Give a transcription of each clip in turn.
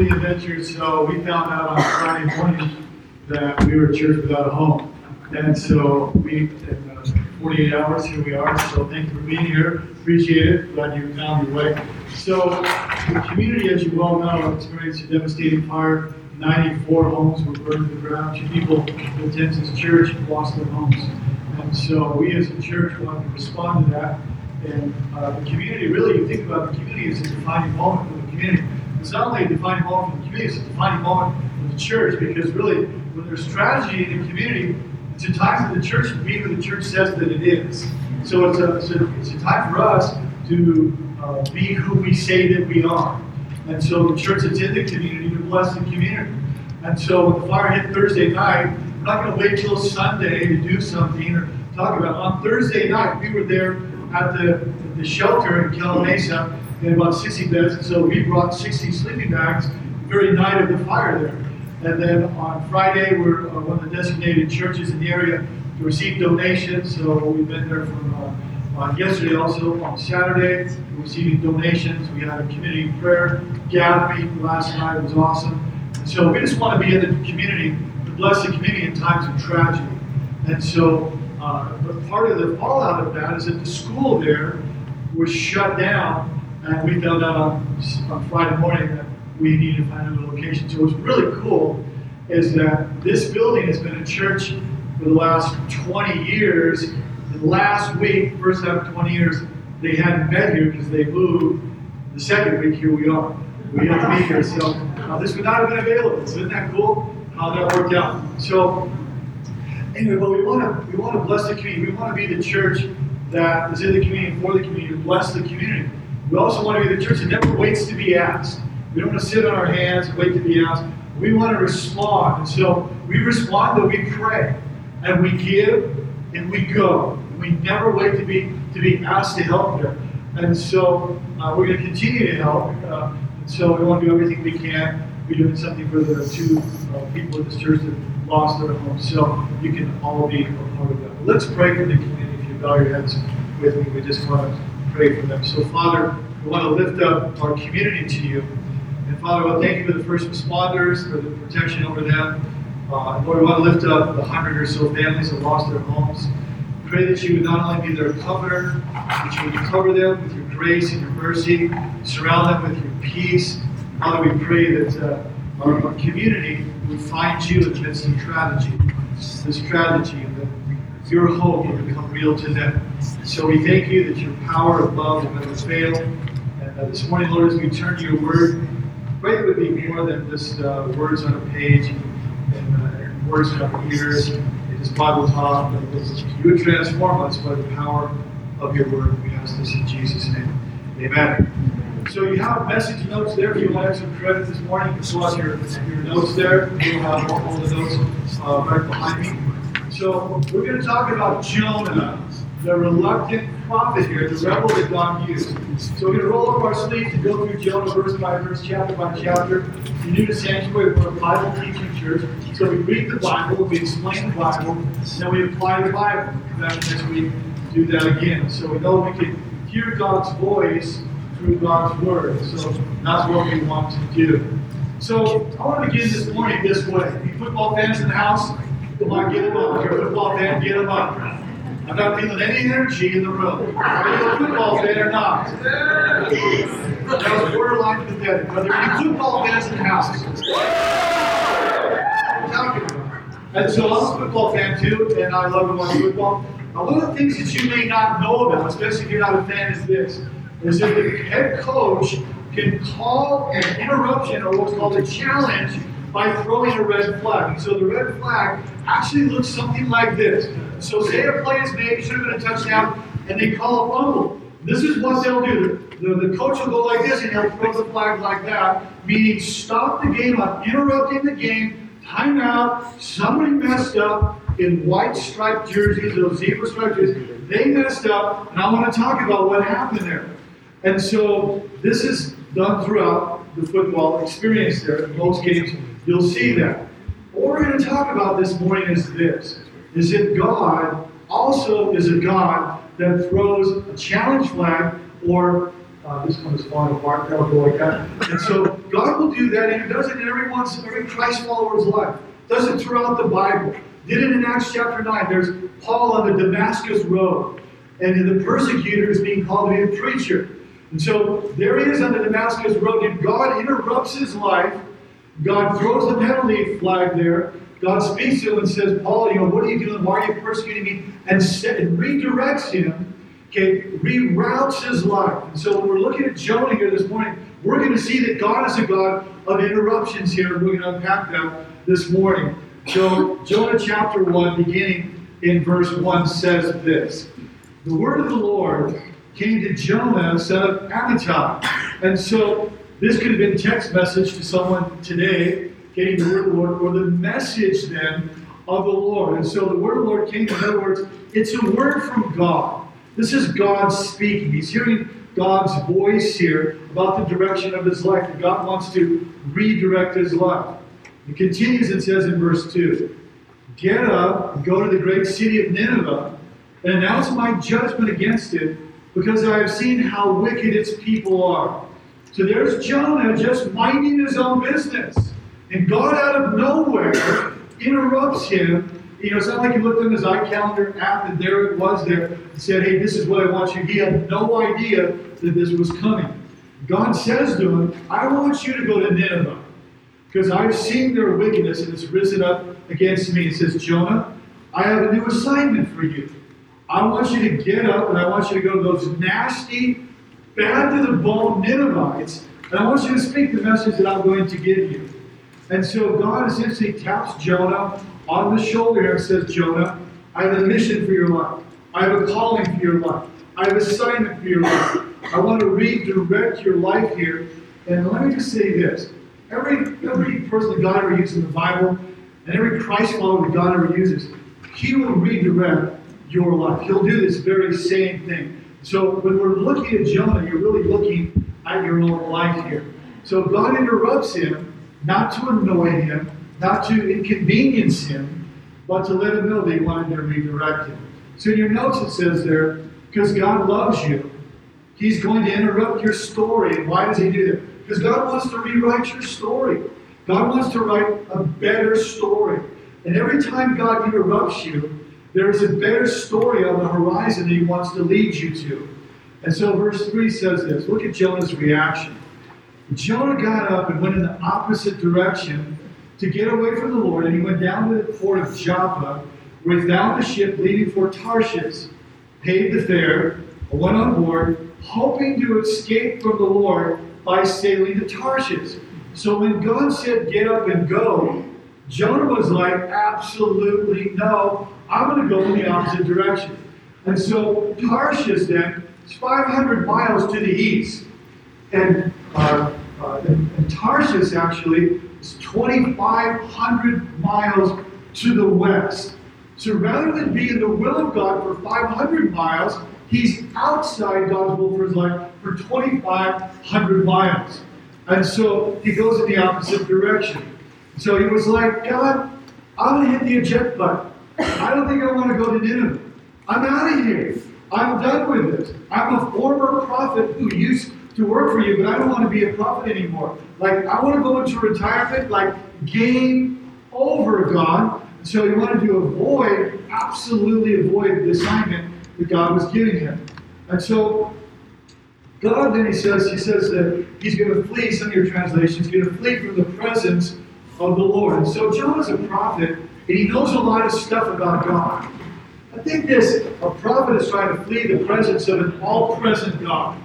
the adventure, so we found out on Friday morning that we were church without a home. And so we, in uh, 48 hours, here we are. So thank you for being here. Appreciate it. Glad you found your way. So the community, as you well know, experienced a devastating fire. 94 homes were burned to the ground. Two people attend this church lost their homes. And so we as a church wanted to respond to that. And uh, the community, really, you think about the community as a defining moment for the community. It's not only a defining moment for the community, it's a defining moment for the church because really, when there's tragedy in the community, it's a time for the church to be who the church says that it is. So it's a, it's a, it's a time for us to uh, be who we say that we are. And so the church that's in the community to bless the community. And so when the fire hit Thursday night, we're not going to wait till Sunday to do something or talk about it. On Thursday night, we were there at the, the shelter in Calimesa. Had about 60 beds, and so we brought 60 sleeping bags the very night of the fire there. And then on Friday, we're uh, one of the designated churches in the area to receive donations. So we've been there from uh, uh, yesterday also on Saturday, receiving donations. We had a community prayer gathering last night. It was awesome. And so we just want to be in the community to bless the community in times of tragedy. And so uh, but part of the fallout of that is that the school there was shut down, and we found out on, on Friday morning that we needed to find another location. So what's really cool is that this building has been a church for the last 20 years. And last week, first half of 20 years, they hadn't met here because they moved. The second week, here we are. We had to be here. So uh, this would not have been available. So isn't that cool how that worked out? So anyway, but we want to we want to bless the community. We want to be the church that is in the community for the community, bless the community. We also want to be the church that never waits to be asked. We don't want to sit on our hands and wait to be asked. We want to respond. And so we respond that we pray and we give and we go. We never wait to be to be asked to help there. And so uh, we're going to continue to help. Uh, and so we want to do everything we can. We're doing something for the two uh, people in this church that lost their home. So you can all be a part of that. Let's pray for the community. If you bow your heads with me, we just want to pray for them. So, Father, we want to lift up our community to you. And Father, I thank you for the first responders, for the protection over them. Uh, Lord, we want to lift up the hundred or so families that lost their homes. Pray that you would not only be their comforter, but you would cover them with your grace and your mercy, surround them with your peace. Father, we pray that uh, our, our, community would find you in the midst of tragedy, this tragedy, and that your hope would become real to them. So we thank you that your power of love will never fail. And uh, this morning, Lord, as we turn to your word, pray it would be more than just uh, words on a page and, uh, words in our ears, It is Bible talk, you would transform us by the power of your word. We ask this in Jesus' name. Amen. So you have message notes there. If you want some credit this morning, you pull your, your notes there. You'll have all the notes uh, right behind me. So we're going to talk about Jonah, the reluctant prophet here, the rebel that God used. So we're going to roll up our sleeves and go through Jonah verse by verse, chapter by chapter. You're new Sanctuary, we're a Bible teaching church. So we read the Bible, we explain the Bible, then we apply the Bible. Back next week, do that again. So we know we can hear God's voice through God's word. So that's what we want to do. So I want to begin this morning this way. You football fans in the house, come on, get them up. If you're a football fan, get them up. I'm not feeling any energy in the room. Are you a football fan or not? That was borderline pathetic. Are there football fans in the house? And so I'm a football fan too, and I love to watch football. Now, one of the things that you may not know about, especially if you're not a fan, is this: is that the head coach can call an interruption or what's called a challenge by throwing a red flag. And so the red flag actually looks something like this. So say a play is made, should have been a touchdown, and they call a fumble. This is what they'll do. The, the coach will go like this and he'll throw the flag like that, meaning stop the game, interrupting the game, timeout, somebody messed up in white striped jerseys, those zebra striped jerseys. They messed up, and I want to talk about what happened there. And so this is done throughout the football experience there. In most games, you'll see that. What we're going to talk about this morning is this, is that God also is a God that throws a challenge flag or uh, this one is falling apart, that'll go like that. And so God will do that, and He does it in everyone's, every Christ follower's life. Does it throughout the Bible. Did it in Acts chapter 9. There's Paul on the Damascus road, and the persecutor is being called to be a preacher. And so there he is on the Damascus road, and God interrupts his life. God throws the penalty flag there. God speaks to him and says, Paul, you know, what are you doing? Why are you persecuting me? And, set, and redirects him, okay, reroutes his life. And so when we're looking at Jonah here this morning, we're going to see that God is a God of interruptions here, we're going to unpack that this morning. So, Jonah chapter 1, beginning in verse 1, says this The word of the Lord came to Jonah, son of Amittai. And so, this could have been text message to someone today, getting the word of the Lord, or the message then of the Lord. And so, the word of the Lord came, in other words, it's a word from God. This is God speaking. He's hearing God's voice here about the direction of his life, that God wants to redirect his life. It continues and says in verse 2 Get up and go to the great city of Nineveh and announce my judgment against it, because I have seen how wicked its people are. So there's Jonah just minding his own business. And God out of nowhere interrupts him. You know, it's not like he looked on his iCalendar app and there it was there and said, Hey, this is what I want you. He had no idea that this was coming. God says to him, I want you to go to Nineveh. Because I've seen their wickedness and it's risen up against me. It says, Jonah, I have a new assignment for you. I want you to get up and I want you to go to those nasty, bad to the bone Ninevites, and I want you to speak the message that I'm going to give you. And so God essentially taps Jonah on the shoulder and says, Jonah, I have a mission for your life. I have a calling for your life. I have assignment for your life. I want to redirect your life here. And let me just say this Every, every person that God ever uses in the Bible, and every Christ follower that God ever uses, He will redirect your life. He'll do this very same thing. So when we're looking at Jonah, you're really looking at your own life here. So God interrupts him, not to annoy him, not to inconvenience him, but to let him know that he wanted to redirect him. So in your notes it says there, because God loves you, He's going to interrupt your story. And why does He do that? Because God wants to rewrite your story. God wants to write a better story. And every time God interrupts you, there is a better story on the horizon that He wants to lead you to. And so verse 3 says this look at Jonah's reaction. Jonah got up and went in the opposite direction to get away from the Lord, and he went down to the port of Joppa, where he found a ship leaving for Tarshish, paid the fare, went on board, hoping to escape from the Lord by sailing to Tarshish. So when God said, Get up and go, Jonah was like, Absolutely no, I'm going to go in the opposite direction. And so Tarshish then is 500 miles to the east. And, uh, uh, and, and Tarshish actually is 2,500 miles to the west. So rather than be in the will of God for 500 miles, he's outside God's will for his life for 2,500 miles. And so he goes in the opposite direction. So he was like, God, I'm going to hit the eject button. I don't think I want to go to Nineveh. I'm out of here. I'm done with this. I'm a former prophet who used to work for you, but I don't want to be a prophet anymore. Like, I want to go into retirement, like, game over, God. So he wanted to avoid, absolutely avoid the assignment that God was giving him. And so God then he says, he says that he's going to flee, some of your translations, he's going to flee from the presence of the Lord. And so John is a prophet, and he knows a lot of stuff about God. I think this, a prophet is trying to flee the presence of an all-present God.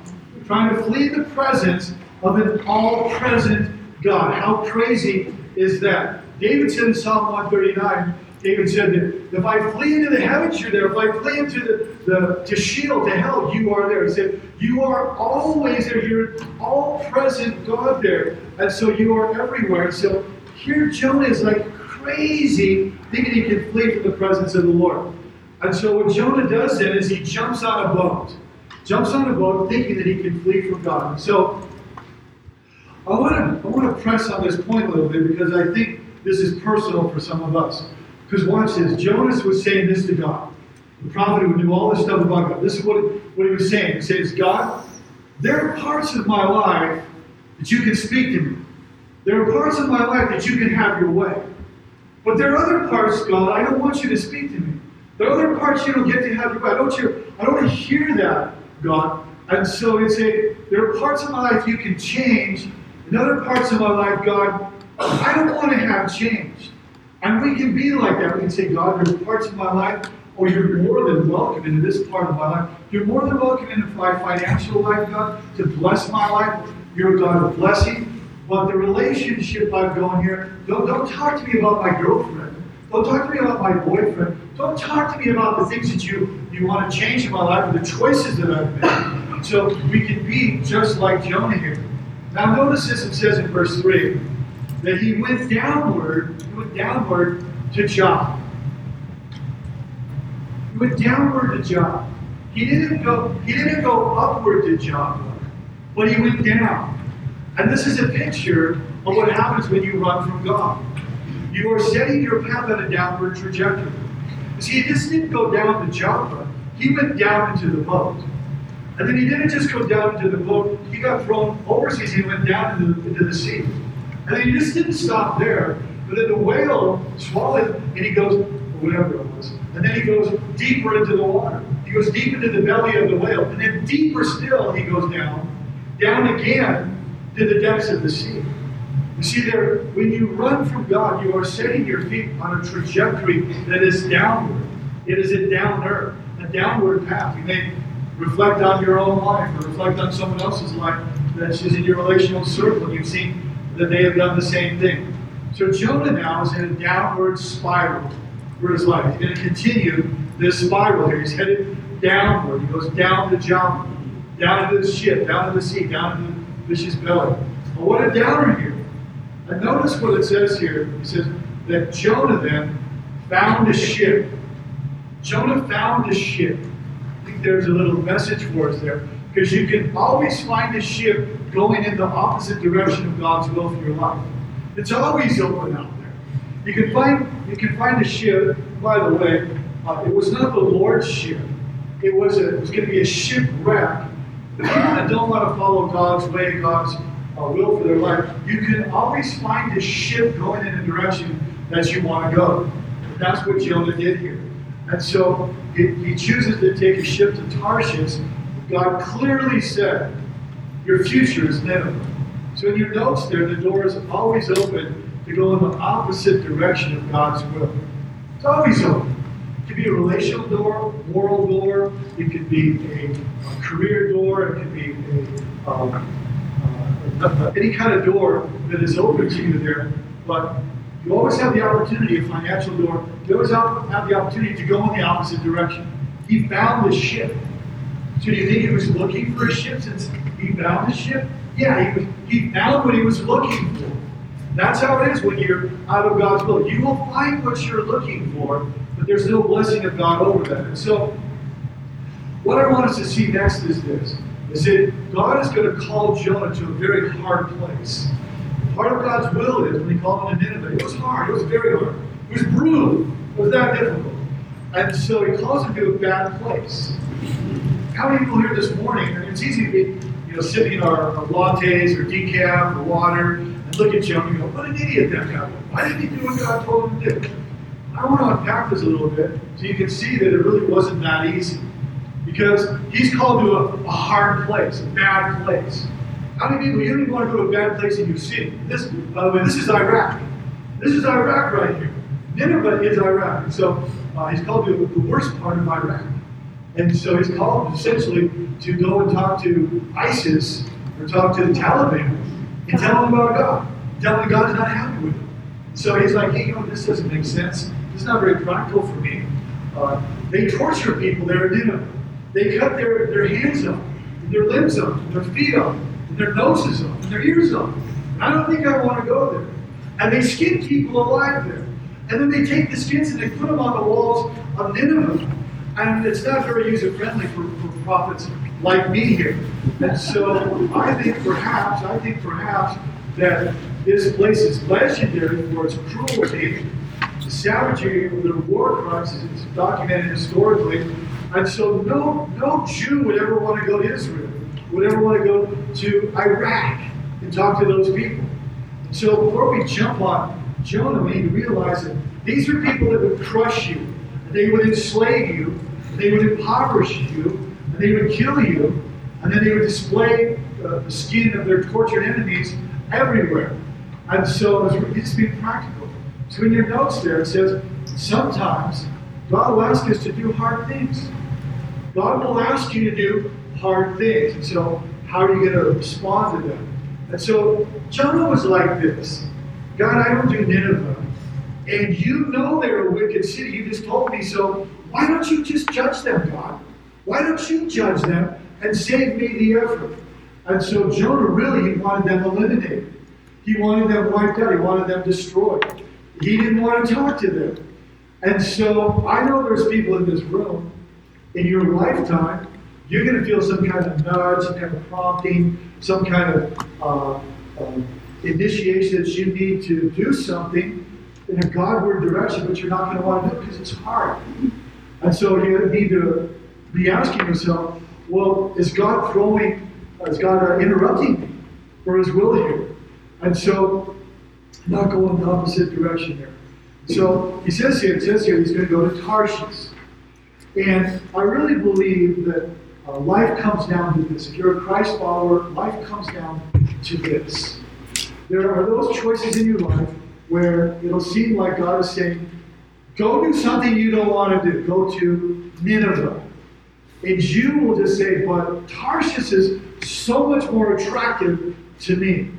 Trying to flee the presence of an all-present God. How crazy is that? David said in Psalm 139, David said that if I flee into the heavens, you're there. If I flee into the, the to Sheol, to hell, you are there. He said, You are always there. You're all present God there. And so you are everywhere. So here Jonah is like crazy, thinking he can flee from the presence of the Lord. And so what Jonah does then is he jumps on a boat. Jumps on a boat thinking that he can flee from God. So I want to I want to press on this point a little bit because I think this is personal for some of us. Because watch this. Jonas was saying this to God. The prophet who knew all this stuff about God. This is what, what he was saying. He says, God, there are parts of my life that you can speak to me. There are parts of my life that you can have your way. But there are other parts, God, I don't want you to speak to me. There are other parts you don't get to have your way. I don't, hear, I don't want to hear that, God. And so it's a, there are parts of my life you can change. In other parts of my life, God, I don't want to have changed. And we can be like that. We can say, God, there are parts of my life, oh, you're more than welcome into this part of my life. You're more than welcome into my financial life, God, to bless my life. You're a God of blessing. But the relationship I've going here, don't, don't talk to me about my girlfriend. Don't talk to me about my boyfriend. Don't talk to me about the things that you, you want to change in my life or the choices that I've made. So we can be just like Jonah here. Now notice this, it says in verse 3 that he went downward, he went downward to Joppa. He went downward to Joppa. He didn't go, he didn't go upward to Joppa, but he went down. And this is a picture of what happens when you run from God. You are setting your path on a downward trajectory. See, he just didn't go down to Joppa, he went down into the boat. And then he didn't just go down into the boat, he got thrown overseas, he went down into the, into the sea. And then he just didn't stop there, but then the whale swallowed and he goes, whatever it was. And then he goes deeper into the water. He goes deep into the belly of the whale. And then deeper still, he goes down, down again to the depths of the sea. You see, there, when you run from God, you are setting your feet on a trajectory that is downward. It is a downer, a downward path. You may reflect on your own life or reflect on someone else's life that's in your relational circle. You've seen that they have done the same thing. So Jonah now is in a downward spiral for his life. He's going to continue this spiral here. He's headed downward. He goes down to Joppa, down to the ship, down to the sea, down to the fish's belly. But what a downer here. And notice what it says here. It says that Jonah then found a ship. Jonah found a ship. I think there's a little message for us there. Because you can always find a ship going in the opposite direction of God's will for your life. It's always open out there. You can find you can find a ship. By the way, uh, it was not the Lord's ship. It was a, it was going to be a shipwreck. That don't want to follow God's way, God's uh, will for their life, you can always find a ship going in the direction that you want to go. That's what Jonah did here. And so he, he chooses to take a ship to Tarshish. God clearly said, Your future is Nineveh. So in your notes there, the door is always open to go in the opposite direction of God's will. It's always open. Could be a relational door, moral door, it could be a, a career door, it could be a, um, uh, any kind of door that is open to you there. But you always have the opportunity, a financial door, you always have, the opportunity to go in the opposite direction. He found the ship. So do you think he was looking for a ship since he found the ship? Yeah, he, he found what he was looking for. That's how it is when you're out of God's will. You will find what you're looking for, there's no blessing of God over that. And so, what I want us to see next is this: is that God is going to call Jonah to a very hard place. Part of God's will is when He called him to Nineveh. It was hard. It was very hard. It was brutal. It was that difficult. And so He calls him to a bad place. How many people here this morning? I mean, it's easy to be, you know, sipping our, our lattes or decaf or water and look at Jonah and go, "What an idiot that guy! Why didn't he do what God told him to do?" I want to unpack this a little bit so you can see that it really wasn't that easy. Because he's called to a, a hard place, a bad place. How many people, you don't even want to go to a bad place in your city? This, by the way, this is Iraq. This is Iraq right here. Nineveh is Iraq. And so uh, he's called to the worst part of Iraq. And so he's called essentially to go and talk to ISIS or talk to the Taliban and tell them about God. Tell them God's not happy with them. So he's like, hey, you know, this doesn't make sense. Is not very practical for me. Uh, they torture people there in Nineveh. They cut their, their hands off, their limbs off, their feet off, their noses off, their ears off. I don't think I want to go there. And they skin people alive there. And then they take the skins and they put them on the walls of Nineveh. And it's not very user friendly for, for prophets like me here. And so I think perhaps, I think perhaps that this place is legendary for its cruelty, of their war crimes is documented historically. And so no, no Jew would ever want to go to Israel would ever want to go to Iraq and talk to those people. So before we jump on Jonah, we need to realize that these are people that would crush you, they would enslave you, they would impoverish you, and they would kill you, and then they would display uh, the skin of their tortured enemies everywhere. And so it's being practical. So in your notes there, it says, sometimes God will ask us to do hard things. God will ask you to do hard things. And so how are you going to respond to them? And so Jonah was like this God, I don't do Nineveh. And you know they're a wicked city. You just told me so. Why don't you just judge them, God? Why don't you judge them and save me the effort? And so Jonah really he wanted them eliminated. He wanted them wiped out. He wanted them destroyed. He didn't want to talk to them. And so I know there's people in this room in your lifetime, you're going to feel some kind of nudge, some kind of prompting, some kind of uh, uh, initiation that you need to do something in a Godward direction, but you're not going to want to do it because it's hard. And so you need to be asking yourself, well, is God throwing, is God uh, interrupting me for His will here? And so, not going the opposite direction here. So he says here, it says here, he's going to go to Tarshish. And I really believe that uh, life comes down to this. If you're a Christ follower, life comes down to this. There are those choices in your life where it'll seem like God is saying, go do something you don't want to do. Go to Nineveh. And you will just say, but Tarshish is so much more attractive to me.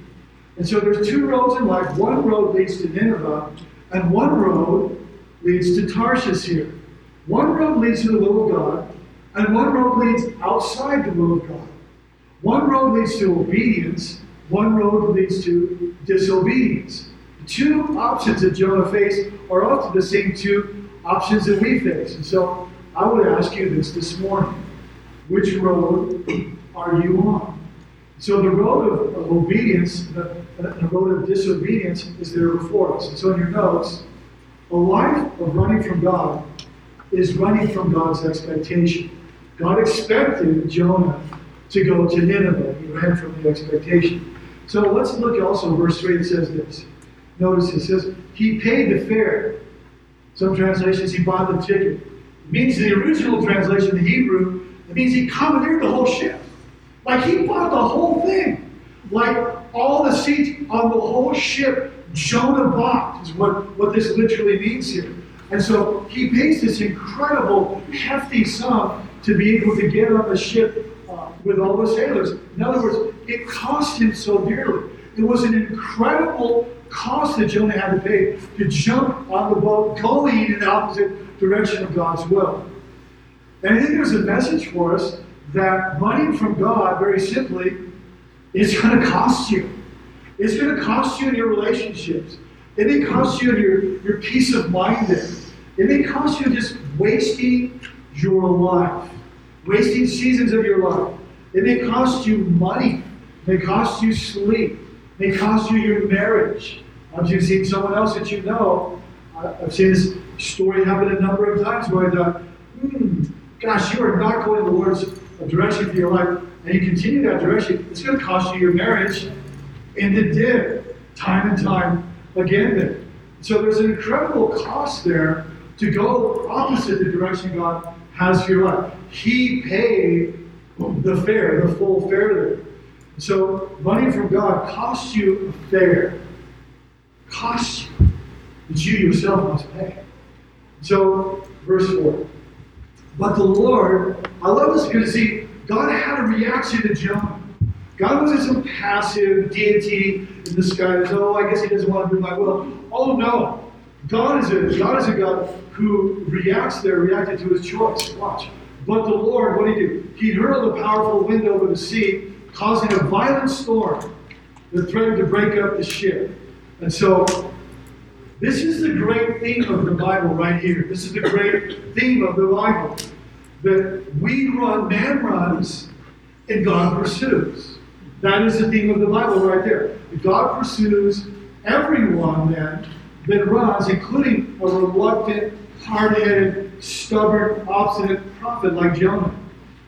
And so there's two roads in life. One road leads to Nineveh, and one road leads to Tarshish here. One road leads to the will of God, and one road leads outside the will of God. One road leads to obedience, one road leads to disobedience. The two options that Jonah faced are often the same two options that we face. And so I would ask you this this morning which road are you on? So the road of, of obedience, the, the road of disobedience is there before us. And so in your notes, a life of running from God is running from God's expectation. God expected Jonah to go to Nineveh. He ran from the expectation. So let's look also verse 3 it says this. Notice it says, He paid the fare. Some translations, he bought the ticket. It means the original translation, the Hebrew, it means he commandeered the whole ship. Like he bought the whole thing. Like all the seats on the whole ship, Jonah bought, is what, what this literally means here. And so he pays this incredible, hefty sum to be able to get on the ship uh, with all the sailors. In other words, it cost him so dearly. It was an incredible cost that Jonah had to pay to jump on the boat going in the opposite direction of God's will. And I think there's a message for us that money from God, very simply, is going to cost you. It's going to cost you in your relationships. It may cost you in your, your peace of mind there. It may cost you just wasting your life, wasting seasons of your life. It may cost you money. It may cost you sleep. It may cost you your marriage. I've just seen someone else that you know. I've seen this story happen a number of times where I thought, hmm, gosh, you are not going towards a direction for your life, and you continue that direction, it's going to cost you your marriage. And it did, time and time again. So there's an incredible cost there to go opposite the direction God has for your life. He paid the fare, the full fare. So money from God costs you a fare. Costs you that you yourself must pay. So, verse 4. But the Lord, I love this because see, God had a reaction to Jonah. God wasn't some passive deity in the sky oh, I guess he doesn't want to do my will. Oh no. God is a God is a God who reacts there, reacted to his choice. Watch. But the Lord, what did he do? He hurled a powerful wind over the sea, causing a violent storm that threatened to break up the ship. And so this is the great theme of the Bible right here. This is the great theme of the Bible. That we run, man runs, and God pursues. That is the theme of the Bible right there. God pursues everyone then that runs, including a reluctant, hard-headed, stubborn, obstinate prophet like Jonah.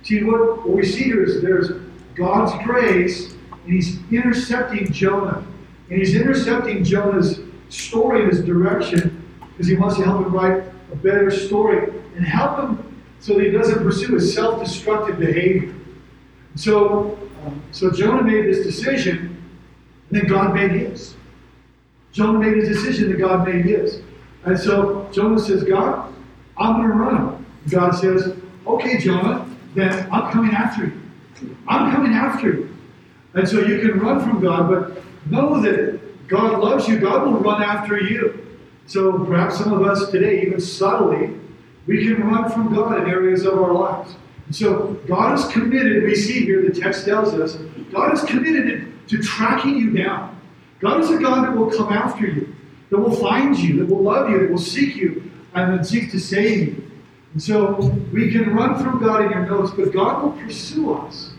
See, what, what we see here is there's God's grace, and he's intercepting Jonah. And he's intercepting Jonah's story and his direction because he wants to help him write a better story and help him so that he doesn't pursue a self destructive behavior. So, um, so Jonah made this decision, and then God made his. Jonah made his decision, and God made his. And so Jonah says, God, I'm going to run. God says, Okay, Jonah, then I'm coming after you. I'm coming after you. And so you can run from God, but know that God loves you. God will run after you. So perhaps some of us today, even subtly, we can run from God in areas of our lives. So God is committed, we see here, the text tells us, God is committed to tracking you down. God is a God that will come after you, that will find you, that will love you, that will seek you, and that seek to save you. And so we can run from God in your notes, but God will pursue us.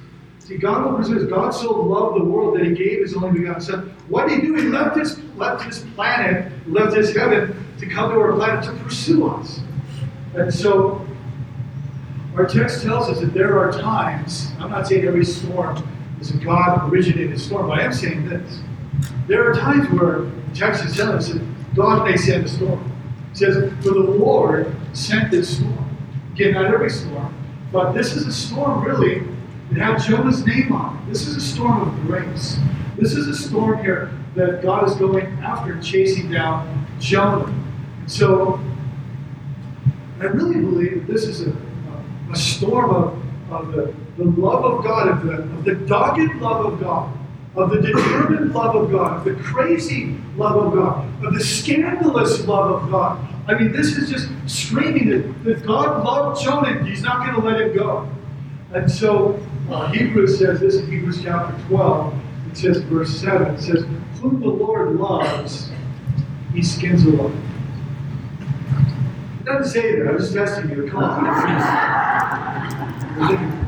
See, God will pursue. God so loved the world that He gave His only begotten Son. What did He do? He left His left His planet, left His heaven to come to our planet to pursue us. And so our text tells us that there are times. I'm not saying every storm is a God originated storm, but I am saying this. There are times where the text is telling us that God may send a storm. It says, For the Lord sent this storm. Again, not every storm, but this is a storm really it had Jonah's name on it. This is a storm of grace. This is a storm here that God is going after and chasing down Jonah. And so I really believe that this is a, a storm of, of the, the love of God, of the, of the dogged love of God, of the determined love of God, of the crazy love of God, of the scandalous love of God. I mean, this is just screaming that, that God loved Jonah. He's not going to let him go. And so uh, Hebrews says this in Hebrews chapter 12. It says, verse 7, it says, Whom the Lord loves, he skins alone. It doesn't say that. I'm just testing you. Come on.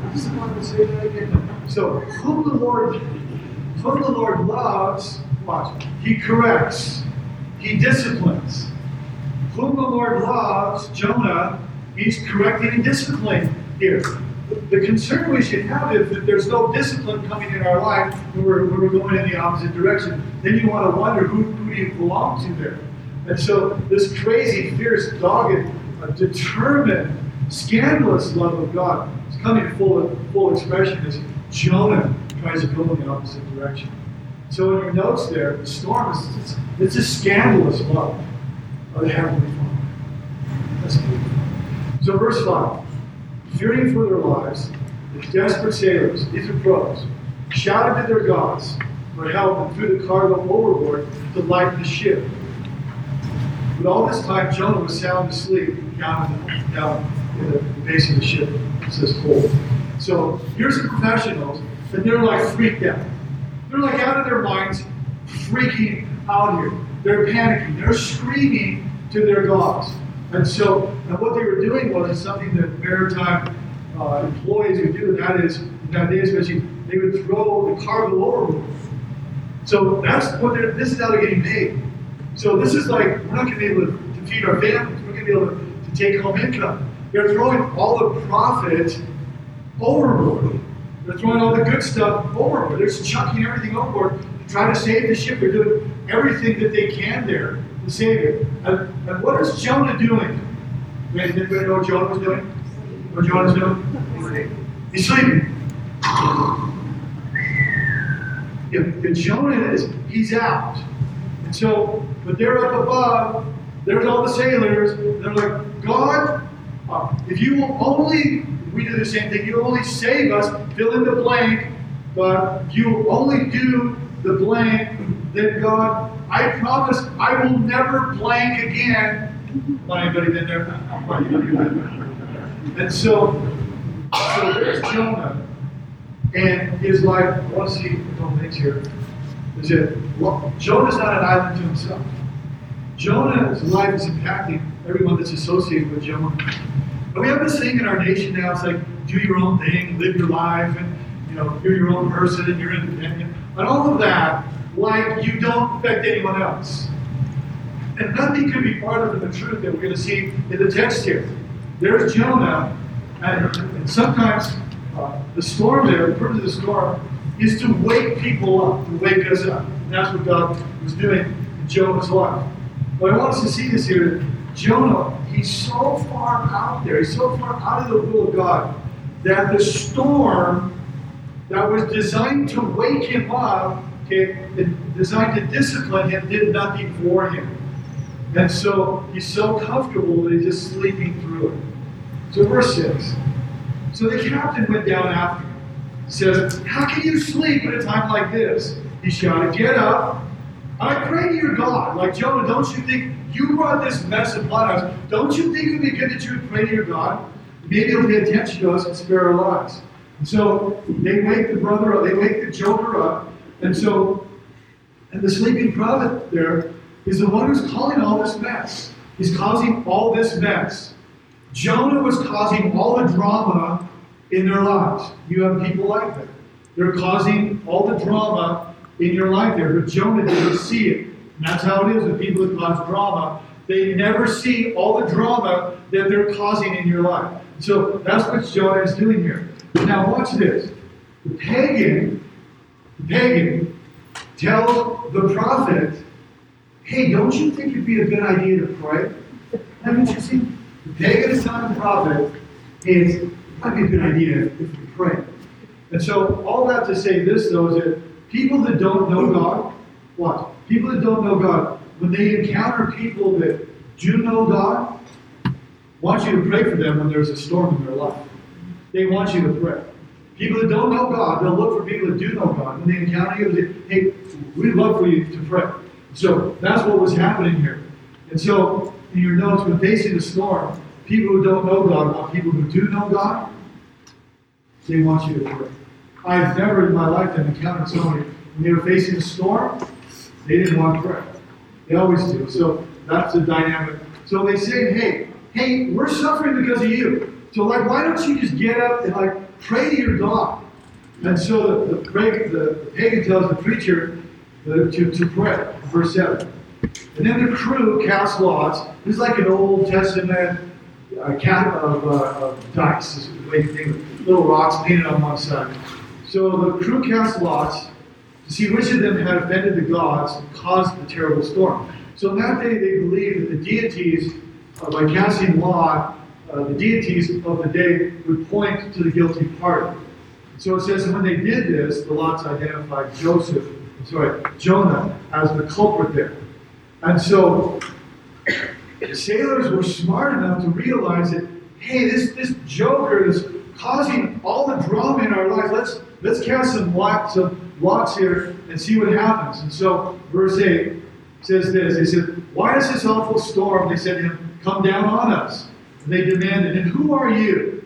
Does someone say that again? So, whom the Lord, whom the Lord loves, watch, he corrects, he disciplines. Whom the Lord loves, Jonah, he's correcting and disciplining here the concern we should have is that there's no discipline coming in our life when we're, when we're going in the opposite direction. Then you want to wonder who, who do you belong to there? And so this crazy, fierce, dogged, uh, determined, scandalous love of God is coming full full expression as Jonah tries to go in the opposite direction. So in your notes there, the storm is it's, it's a scandalous love of the Heavenly Father. That's beautiful. So verse 5 fearing for their lives, the desperate sailors, these are pros, shouted to their gods for help and threw the cargo overboard to lighten the ship. But all this time, Jonah was sound asleep down, down in the base of the ship. Says cold. So here's the professionals, and they're like freaked out. They're like out of their minds, freaking out here. They're panicking. They're screaming to their gods. And so, and what they were doing was something that maritime uh, employees would do, and that is, in that especially, they would throw the cargo overboard. So that's what they're, this is how they're getting paid. So this is like, we're not going to be able to, to feed our families, we're not going to be able to, to take home income. They're throwing all the profit overboard. They're throwing all the good stuff overboard. They're just chucking everything overboard to try to save the ship. They're doing everything that they can there the Savior. And, what is Jonah doing? Does anybody know what Jonah was doing? What Jonah's doing? He's sleeping. If, if Jonah is, he's out. And so, but they're up above, there's all the sailors, they're like, God, uh, if you will only, we do the same thing, you only save us, fill in the blank, but you only do the blank, then God I promise I will never blank again. Anybody been there? And so, so there's Jonah and his life. I want to see a here. Is it well, Jonah's not an island to himself. Jonah's life is impacting everyone that's associated with Jonah. And we have this thing in our nation now. It's like do your own thing, live your life, and you know you're your own person, and you're independent, and all of that like you don't affect anyone else. And nothing could be farther from the truth that we're going to see in the text here. There's Jonah, and, and sometimes uh, the storm there, the purpose of the storm, is to wake people up, to wake us up. And that's what God was doing in Jonah's life. But I want us to see this here. Jonah, he's so far out there, he's so far out of the will of God that the storm that was designed to wake him up, okay, designed to discipline him, did nothing for him. And so he's so comfortable that he's just sleeping through it. So verse 6. So the captain went down after him. Says, How can you sleep at a time like this? He shouted, Get up. I pray to your God. Like Jonah, don't you think you brought this mess upon us? Don't you think it would be good that you would pray to your God? Maybe he'll pay attention to us and spare our lives. And so they wake the brother up, they wake the joker up. And so, and the sleeping prophet there is the one who's causing all this mess. He's causing all this mess. Jonah was causing all the drama in their lives. You have people like that. They're causing all the drama in your life there, but Jonah didn't see it. And that's how it is with people that cause drama. They never see all the drama that they're causing in your life. So that's what Jonah is doing here. Now watch this. The pagan, pagan tell the prophet, hey, don't you think it'd be a good idea to pray? Haven't you seen? The pagan is telling the prophet, it might be a good idea if we pray. And so all that to say this though is that people that don't know God, what? People that don't know God, when they encounter people that do know God, want you to pray for them when there's a storm in their life. They want you to pray. People that don't know God, they'll look for people that do know God. When they encounter you, they hey, we'd love for you to pray. So that's what was happening here. And so, in your notes, when facing a storm, people who don't know God want people who do know God, they want you to pray. I've never in my lifetime encountered somebody when they were facing a storm, they didn't want prayer. They always do. So that's the dynamic. So they say, hey, hey, we're suffering because of you. So like, why don't you just get up and like pray to your God? And so the, the, the, the pagan tells the preacher to, to pray, verse 7. And then the crew cast lots. It's like an Old Testament uh, cat of, uh, of dice, is the way you think of little rocks painted on one side. So the crew cast lots to see which of them had offended the gods and caused the terrible storm. So that day they believed that the deities, uh, by casting lot, uh, the deities of the day would point to the guilty party. So it says when they did this, the lots identified Joseph, sorry, Jonah as the culprit there. And so the sailors were smart enough to realize that, hey, this, this joker is causing all the drama in our life. Let's let's cast some lots lots here and see what happens. And so verse 8 says this. They said, Why is this awful storm? They said to him, Come down on us. They demanded, And who are you?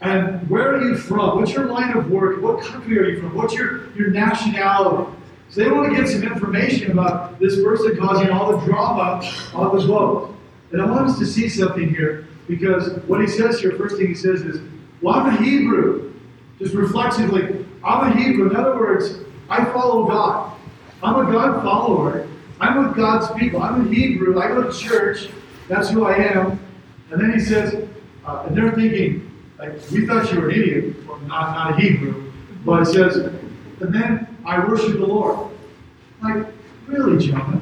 And where are you from? What's your line of work? What country are you from? What's your, your nationality? So they want to get some information about this person causing all the drama on the boat. And I want us to see something here because what he says here, first thing he says is, Well, I'm a Hebrew. Just reflexively, I'm a Hebrew. In other words, I follow God. I'm a God follower. I'm with God's people. I'm a Hebrew. I go to church. That's who I am. And then he says, uh, and they're thinking, like, we thought you were an idiot, well, not, not a Hebrew. But it says, and then I worship the Lord. Like, really, Jonah?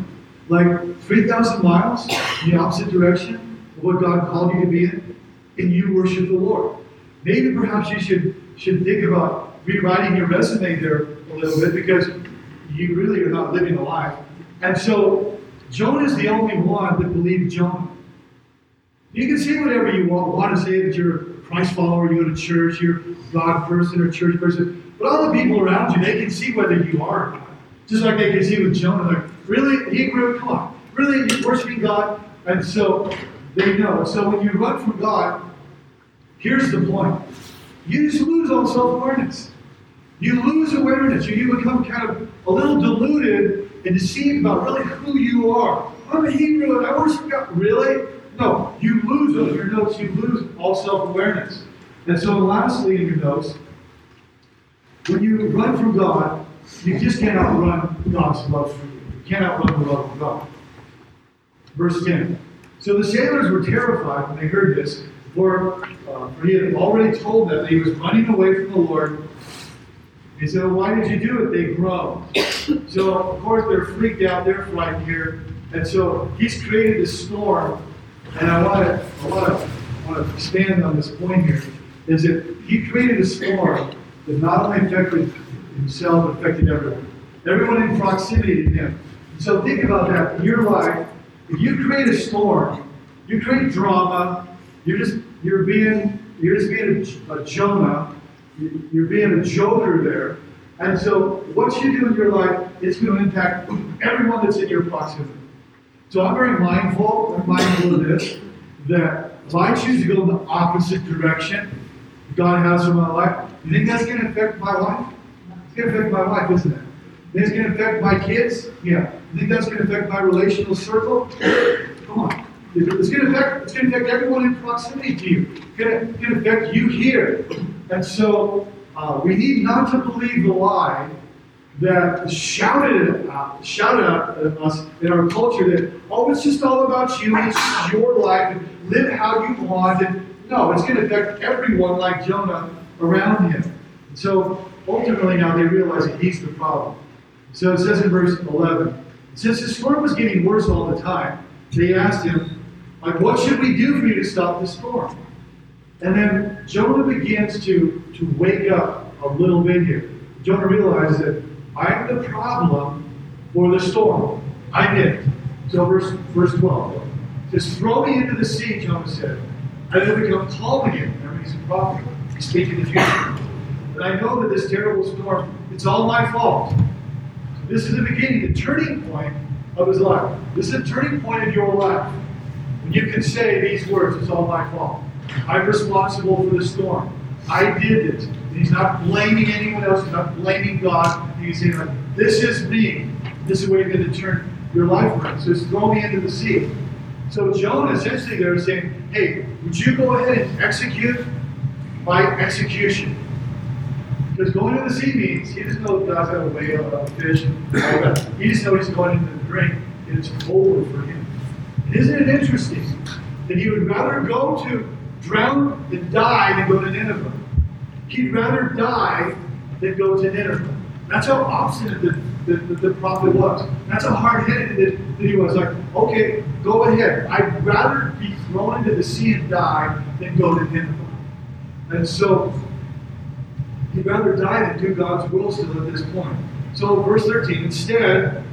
Like 3,000 miles in the opposite direction of what God called you to be in, and you worship the Lord. Maybe perhaps you should, should think about rewriting your resume there a little bit because you really are not living a life. And so Jonah is the only one that believed Jonah. You can say whatever you want, want to say that you're a Christ follower, you go to church, you're a God person or church person. But all the people around you, they can see whether you are Just like they can see with Jonah. Like, really, Hebrew, come on. Really, you're worshiping God? And so they know. So when you run from God, here's the point. You just lose all self-awareness. You lose awareness. You, you become kind of a little deluded and deceived about really who you are. I'm a Hebrew and I worship God. Really? No, you lose those. Your notes, you lose all self awareness. And so, lastly, in your notes, when you run from God, you just cannot run God's love for you. You cannot run the love of God. Verse 10. So the sailors were terrified when they heard this. For, uh, for he had already told them that he was running away from the Lord. He said, well, why did you do it? They groaned. So, of course, they're freaked out, they're frightened here. And so he's created this storm. And I want to I want to want to on this point here. Is that he created a storm that not only affected himself, but affected everyone. Everyone in proximity to him. So think about that in your life. If you create a storm, you create drama. You're just you're being you're just being a, a Jonah. You're being a joker there. And so what you do in your life, it's going to impact everyone that's in your proximity. So I'm very mindful, I'm mindful of this, that if I choose to go in the opposite direction God has for my life, you think that's going to affect my life? It's going to affect my life, isn't it? It's going to affect my kids? Yeah. You think that's going to affect my relational circle? Come on. It's going to affect, it's going to affect everyone in proximity to you. It's going to, it's going to affect you here. And so uh, we need not to believe the lie that shouted uh, out, shouted at us in our culture that, oh, it's just all about you, it's your life, live how you want. And no, it's going to affect everyone like Jonah around him. So ultimately now they realize that he's the problem. So it says in verse 11, since the storm was getting worse all the time, they asked him, like, what should we do for you to stop the storm? And then Jonah begins to, to wake up a little bit here. Jonah realizes that I'm the problem for the storm. I did. So verse, verse 12. Just throw me into the sea, Jonah said. I will become calm again. Remember, he's a prophet. He's speaking the future. But I know that this terrible storm, it's all my fault. This is the beginning, the turning point of his life. This is the turning point of your life. When you can say these words, it's all my fault. I'm responsible for the storm. I did it. He's not blaming anyone else. He's not blaming God. He's saying, like, this is me. This is where you're going to turn your life around. So just throw me into the sea. So Jonah essentially there saying, hey, would you go ahead and execute my execution? Because going to the sea means he doesn't know God's got a whale, uh, a fish. He just knows he's going into the drink, and it's over for him. And isn't it interesting that he would rather go to drown and die than go to Nineveh? He'd rather die than go to Nineveh. That's how obstinate the, the, the, the prophet was. That's how hard headed that, that he was. Like, okay, go ahead. I'd rather be thrown into the sea and die than go to Nineveh. And so he'd rather die than do God's will still at this point. So verse 13, instead,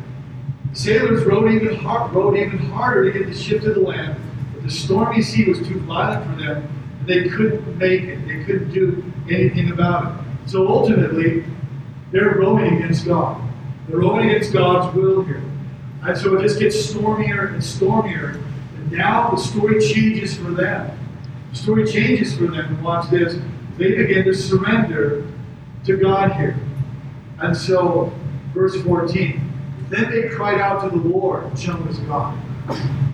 sailors rowed even, hard, rowed even harder to get the ship to the land, but the stormy sea was too violent for them, they couldn't make it. They couldn't do anything about it. So ultimately, they're rowing against God. They're rowing against God's will here. And so it just gets stormier and stormier. And now the story changes for them. The story changes for them. And watch this. They begin to surrender to God here. And so, verse 14. Then they cried out to the Lord, Jonah's God.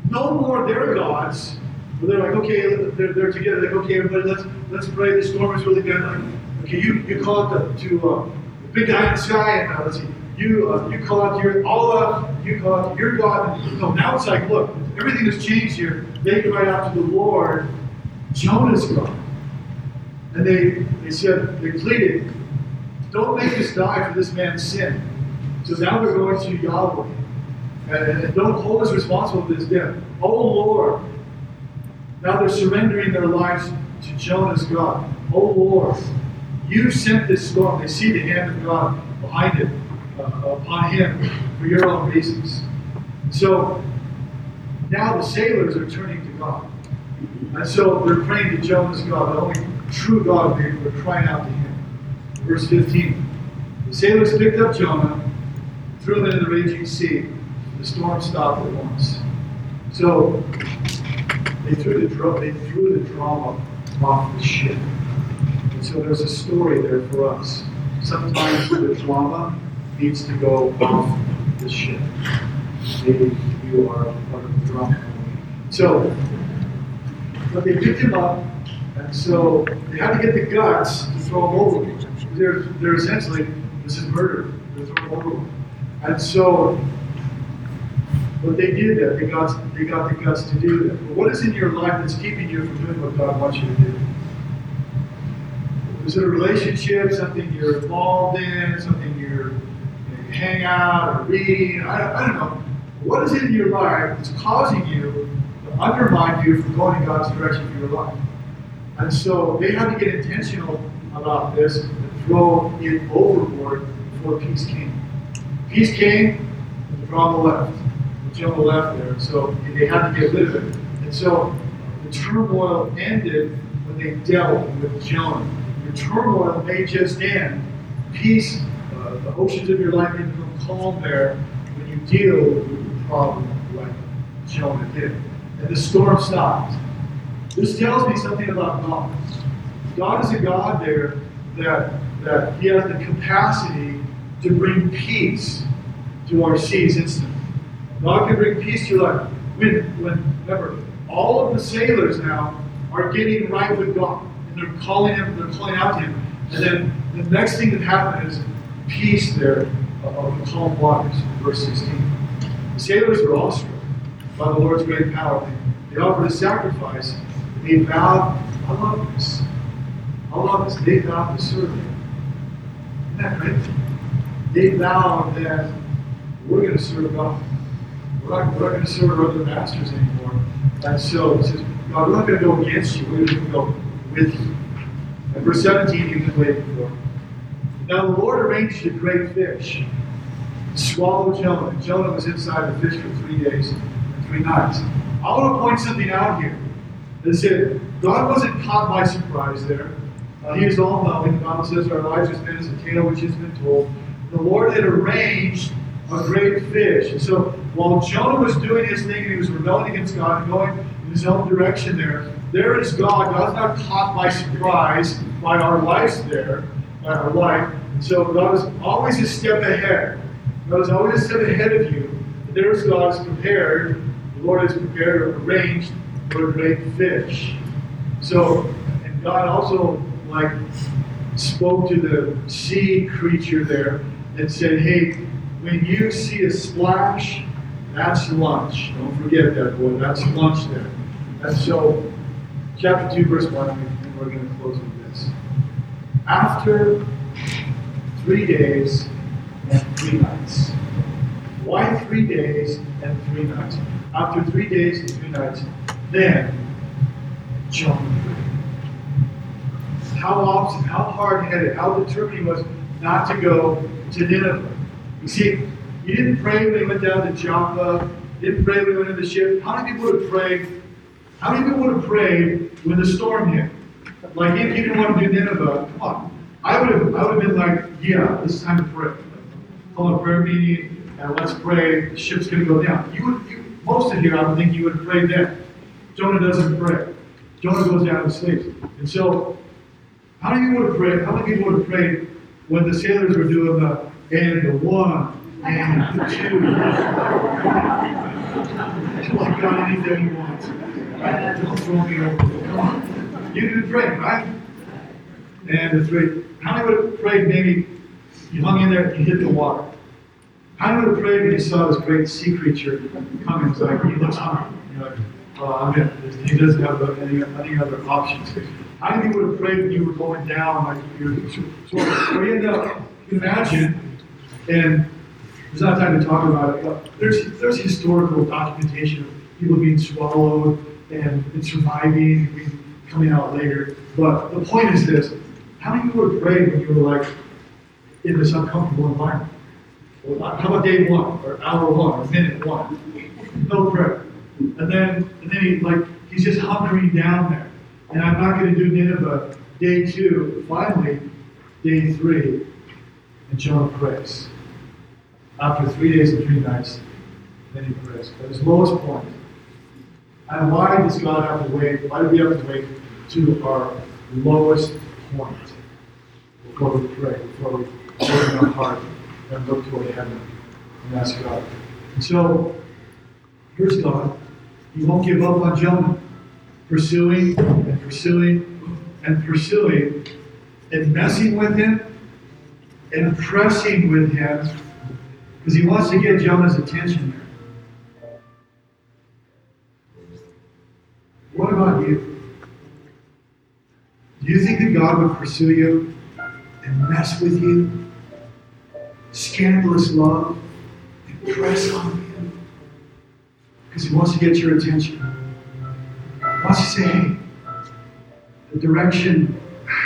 No more their gods. But they're like, okay, they're, they're together. Like, okay, everybody, let's let's pray. The storm is really bad. Like, okay, you, you call out to, uh, the big guy in the sky, and uh, let's see, you uh, you call out to your Allah, you call out to your God. And, no, now it's like, look, everything has changed here. They cried out to the Lord, Jonah's God, and they they said they pleaded, don't make us die for this man's sin. So now they're going to Yahweh. And, and don't hold us responsible for this death. Oh Lord. Now they're surrendering their lives to Jonah's God. Oh Lord. You sent this storm. They see the hand of God behind it, uh, upon him, for your own reasons. So now the sailors are turning to God. And so they're praying to Jonah's God, the only true God. They are crying out to him. Verse 15. The sailors picked up Jonah, threw him into the raging sea. The storm stopped at once. So they threw the, they threw the drama off the ship. And so there's a story there for us. Sometimes the drama needs to go off the ship. Maybe you are part of the drama. So, but they picked him up, and so they had to get the guts to throw him over. They're, they're essentially, this is murder. They're throwing him over. And so But they did that. They got, they got the guts to do that. But what is in your life that's keeping you from doing what God wants you to do? Is it a relationship, something you're involved in, something you're, you hang out or read? I don't, I don't know. What is in your life that's causing you to undermine you from going in God's direction for your life? And so they had to get intentional about this and throw it overboard before peace came. Peace came from the left, the left there. So they had to get rid of it. And so the turmoil ended when they dealt with Jonah. Your turmoil may just end. Peace, uh, the oceans of your life may become calm there when you deal with the problem like Jonah did. And the storm stopped. This tells me something about God. God is a God there that, that He has the capacity to bring peace to our seas instantly. God can bring peace to your life. When, when, remember, all of the sailors now are getting right with God. And they're calling Him, they're calling out to Him. And then the next thing that happened is peace there of the calm waters, verse 16. The sailors were awestruck by the Lord's great power. They, they offered a sacrifice. They vowed, I love this. I love this. They vowed to serve Him. Isn't that great? They vowed that we're going to serve God. We're not, we're not going to serve other masters anymore. And so he says, God, we're not going to go against you. We're going to go with you. And verse 17, you've been waiting for. Now the Lord arranged a great fish to swallow Jonah. Jonah was inside the fish for three days and three nights. I want to point something out here. That said, God wasn't caught by surprise there. Uh, he is all knowing. The Bible says our lives has been as a tale which has been told. The Lord had arranged a great fish. And so while Jonah was doing his thing and he was rebelling against God and going in his own direction there, there is God. God's not caught by surprise by our lives there, by our life. So God is always a step ahead. God is always a step ahead of you. And there's God is prepared. The Lord has prepared or arranged for a great fish. So, and God also like spoke to the sea creature there and said, Hey, when you see a splash, that's lunch. Don't forget that, boy. That's lunch there. And so, chapter 2, verse 1, and we're going to close with this. After three days and three nights. Why three days and three nights? After three days and three nights, then Jonah prayed. How often, how hard headed, how determined he was not to go to Nineveh. You see, he didn't pray when he went down to Joppa. He didn't pray when he went in the ship. How many people would have prayed? How many people would have prayed when the storm hit? Like if you didn't want to do Nineveh, come on. I would have I would have been like, yeah, this is time to pray. Call a prayer meeting and let's pray. The ship's gonna go down. You would you, most of you, I would think you would have prayed then. Jonah doesn't pray. Jonah goes down and sleeps. And so, how many people would have prayed? How many people would have prayed when the sailors were doing the and the one, and the two. like God, anything you want. Don't throw me over. Come on. You can pray, right? And the three. How many would have prayed maybe you hung in there and you hit the water? How many would have prayed when you saw this great sea creature coming? It's like, he looks hungry. You're like, well, I'm in. He doesn't have any, any other options. How many would have prayed when you were going down like you're so, so we end up imagine and there's not time to talk about it, but there's, there's historical documentation of people being swallowed and, and surviving and coming out later. But the point is this how many people were praying when you were like in this uncomfortable environment? Well, how about day one, or hour one, or minute one? No prayer. And then, and then he like he's just hunkering down there. And I'm not going to do Nineveh. Day two, finally, day three, and Jonah prays. After three days and three nights, then he prays. At his lowest point. And why does God have to wait? Why do we have to wait to our lowest point before we pray, before we open our heart and look toward heaven and ask God? And so, here's God. He won't give up on Jonah. Pursuing and pursuing and pursuing and messing with him and pressing with him because he wants to get Jonah's attention. What about you? Do you think that God would pursue you and mess with you? Scandalous love and press on you? Because he wants to get your attention. He wants to say, hey, the direction,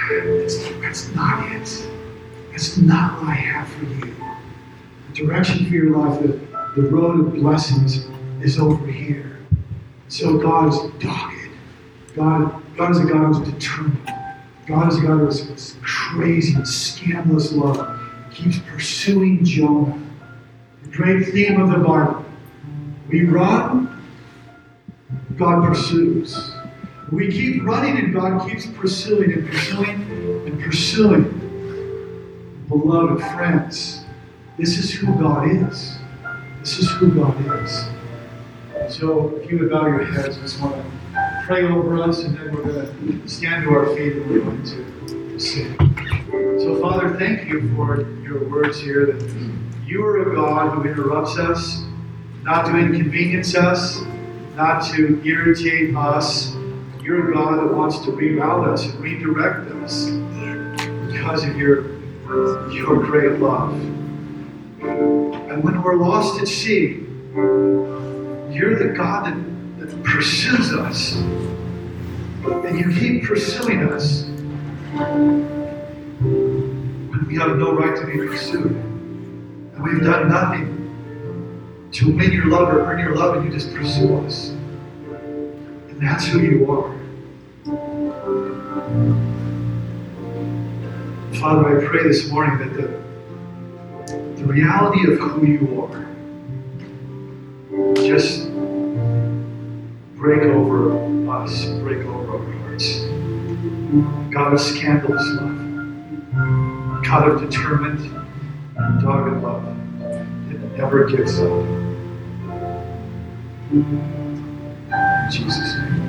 that's, that's not it. That's not what I have for you. Direction for your life, the, the road of blessings is over here. So God is dogged. God, God is a God who's determined. God is a God who is crazy and scandalous love. Keeps pursuing Jonah. The great theme of the Bible. We run, God pursues. We keep running and God keeps pursuing and pursuing and pursuing. Beloved friends, this is who God is. This is who God is. So if you would bow your heads, I just want to pray over us and then we're going to stand to our feet and we're going to sing. So, Father, thank you for your words here that you are a God who interrupts us, not to inconvenience us, not to irritate us. You're a God that wants to reroute us and redirect us because of your, your great love. And when we're lost at sea, you're the God that, that pursues us. And you keep pursuing us when we have no right to be pursued. And we've done nothing to win your love or earn your love, and you just pursue us. And that's who you are. Father, I pray this morning that the, the reality of who you are just break over us, break over our hearts. God of scandalous love, God of determined and dogged love that never gives up. In Jesus' name.